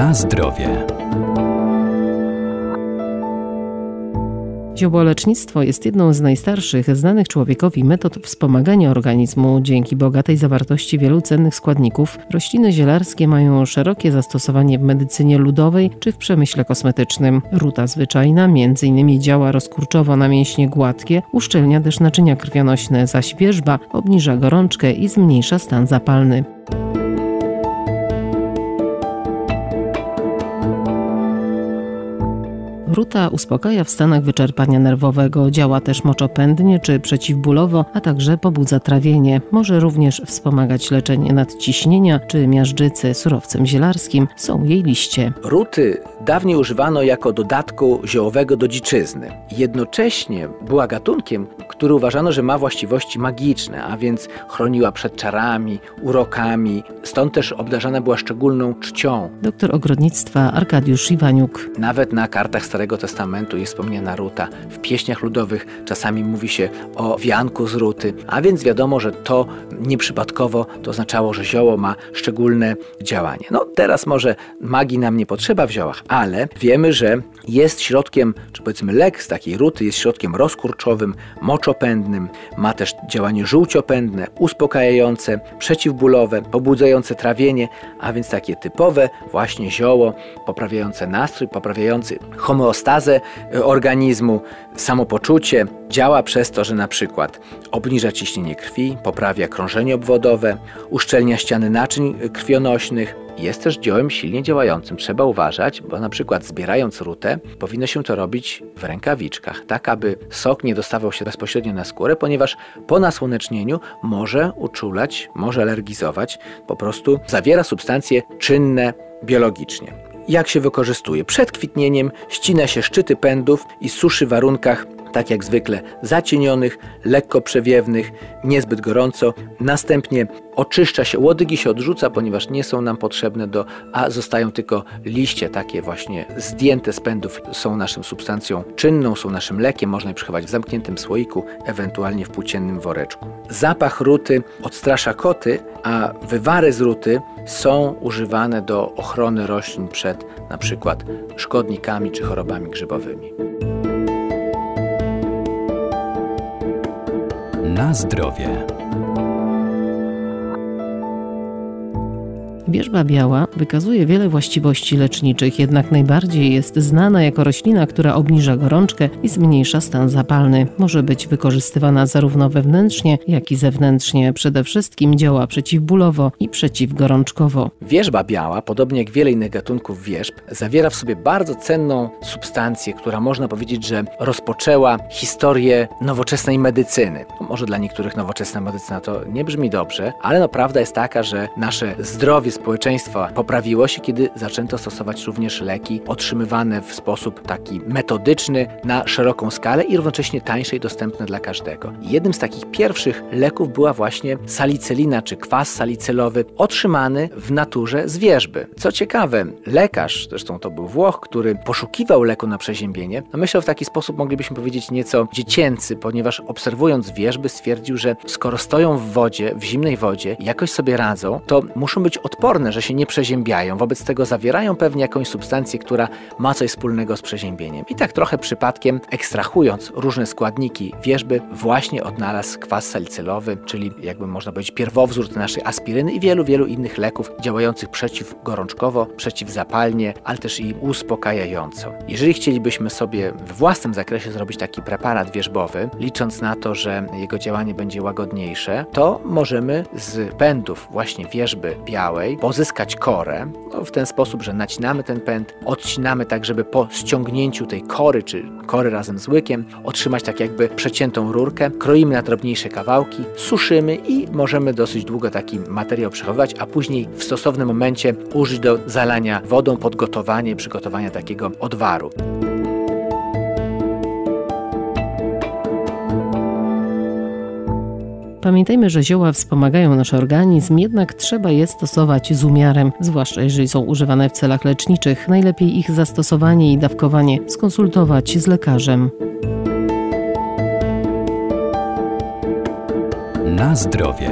Na zdrowie. Ziołolecznictwo jest jedną z najstarszych znanych człowiekowi metod wspomagania organizmu. Dzięki bogatej zawartości wielu cennych składników, rośliny zielarskie mają szerokie zastosowanie w medycynie ludowej czy w przemyśle kosmetycznym. Ruta zwyczajna m.in. działa rozkurczowo na mięśnie gładkie, uszczelnia też naczynia krwionośne, zaś wierzba obniża gorączkę i zmniejsza stan zapalny. Ruta uspokaja w stanach wyczerpania nerwowego, działa też moczopędnie czy przeciwbólowo, a także pobudza trawienie. Może również wspomagać leczenie nadciśnienia czy miażdżycy surowcem zielarskim. Są jej liście. Ruty dawniej używano jako dodatku ziołowego do dziczyzny. Jednocześnie była gatunkiem, który uważano, że ma właściwości magiczne, a więc chroniła przed czarami, urokami, stąd też obdarzana była szczególną czcią. Doktor ogrodnictwa Arkadiusz Iwaniuk. Nawet na kartach Starego Testamentu jest wspomniana ruta. W pieśniach ludowych czasami mówi się o wianku z ruty, a więc wiadomo, że to nieprzypadkowo to oznaczało, że zioło ma szczególne działanie. No teraz może magii nam nie potrzeba w ziołach, ale wiemy, że jest środkiem, czy powiedzmy lek z takiej ruty jest środkiem rozkurczowym, moczopędnym, ma też działanie żółciopędne, uspokajające, przeciwbólowe, pobudzające trawienie, a więc takie typowe właśnie zioło, poprawiające nastrój, poprawiający homeostazę e, organizmu, samopoczucie. Działa przez to, że na przykład obniża ciśnienie krwi, poprawia krążenie obwodowe, uszczelnia ściany naczyń krwionośnych, jest też dziełem silnie działającym. Trzeba uważać, bo na przykład zbierając rutę, powinno się to robić w rękawiczkach, tak aby sok nie dostawał się bezpośrednio na skórę, ponieważ po nasłonecznieniu może uczulać, może alergizować, po prostu zawiera substancje czynne biologicznie. Jak się wykorzystuje? Przed kwitnieniem ścina się szczyty pędów i suszy w warunkach tak jak zwykle zacienionych, lekko przewiewnych, niezbyt gorąco. Następnie oczyszcza się, łodygi się odrzuca, ponieważ nie są nam potrzebne do, a zostają tylko liście takie właśnie zdjęte z pędów, są naszą substancją czynną, są naszym lekiem, można je przechować w zamkniętym słoiku, ewentualnie w płóciennym woreczku. Zapach ruty odstrasza koty, a wywary z ruty są używane do ochrony roślin przed przykład szkodnikami czy chorobami grzybowymi. Na zdrowie. Wierzba biała wykazuje wiele właściwości leczniczych, jednak najbardziej jest znana jako roślina, która obniża gorączkę i zmniejsza stan zapalny. Może być wykorzystywana zarówno wewnętrznie, jak i zewnętrznie. Przede wszystkim działa przeciwbólowo i przeciwgorączkowo. Wierzba biała, podobnie jak wiele innych gatunków wierzb, zawiera w sobie bardzo cenną substancję, która można powiedzieć, że rozpoczęła historię nowoczesnej medycyny. Może dla niektórych nowoczesna medycyna to nie brzmi dobrze, ale no prawda jest taka, że nasze zdrowie społeczeństwa poprawiło się, kiedy zaczęto stosować również leki otrzymywane w sposób taki metodyczny na szeroką skalę i równocześnie tańsze i dostępne dla każdego. Jednym z takich pierwszych leków była właśnie salicelina czy kwas salicelowy otrzymany w naturze z wierzby. Co ciekawe, lekarz, zresztą to był Włoch, który poszukiwał leku na przeziębienie, no myślał w taki sposób, moglibyśmy powiedzieć nieco dziecięcy, ponieważ obserwując wierzby stwierdził, że skoro stoją w wodzie, w zimnej wodzie, jakoś sobie radzą, to muszą być odporne odporne, że się nie przeziębiają, wobec tego zawierają pewnie jakąś substancję, która ma coś wspólnego z przeziębieniem. I tak trochę przypadkiem, ekstrahując różne składniki wierzby, właśnie odnalazł kwas salicylowy, czyli jakby można powiedzieć pierwowzór naszej aspiryny i wielu, wielu innych leków działających przeciwgorączkowo, przeciwzapalnie, ale też i uspokajająco. Jeżeli chcielibyśmy sobie w własnym zakresie zrobić taki preparat wierzbowy, licząc na to, że jego działanie będzie łagodniejsze, to możemy z pędów właśnie wierzby białej pozyskać korę no, w ten sposób, że nacinamy ten pęd, odcinamy tak, żeby po ściągnięciu tej kory, czy kory razem z łykiem, otrzymać tak jakby przeciętą rurkę, kroimy na drobniejsze kawałki, suszymy i możemy dosyć długo taki materiał przechowywać, a później w stosownym momencie użyć do zalania wodą, podgotowanie, przygotowania takiego odwaru. Pamiętajmy, że zioła wspomagają nasz organizm, jednak trzeba je stosować z umiarem, zwłaszcza jeżeli są używane w celach leczniczych. Najlepiej ich zastosowanie i dawkowanie skonsultować z lekarzem. Na zdrowie.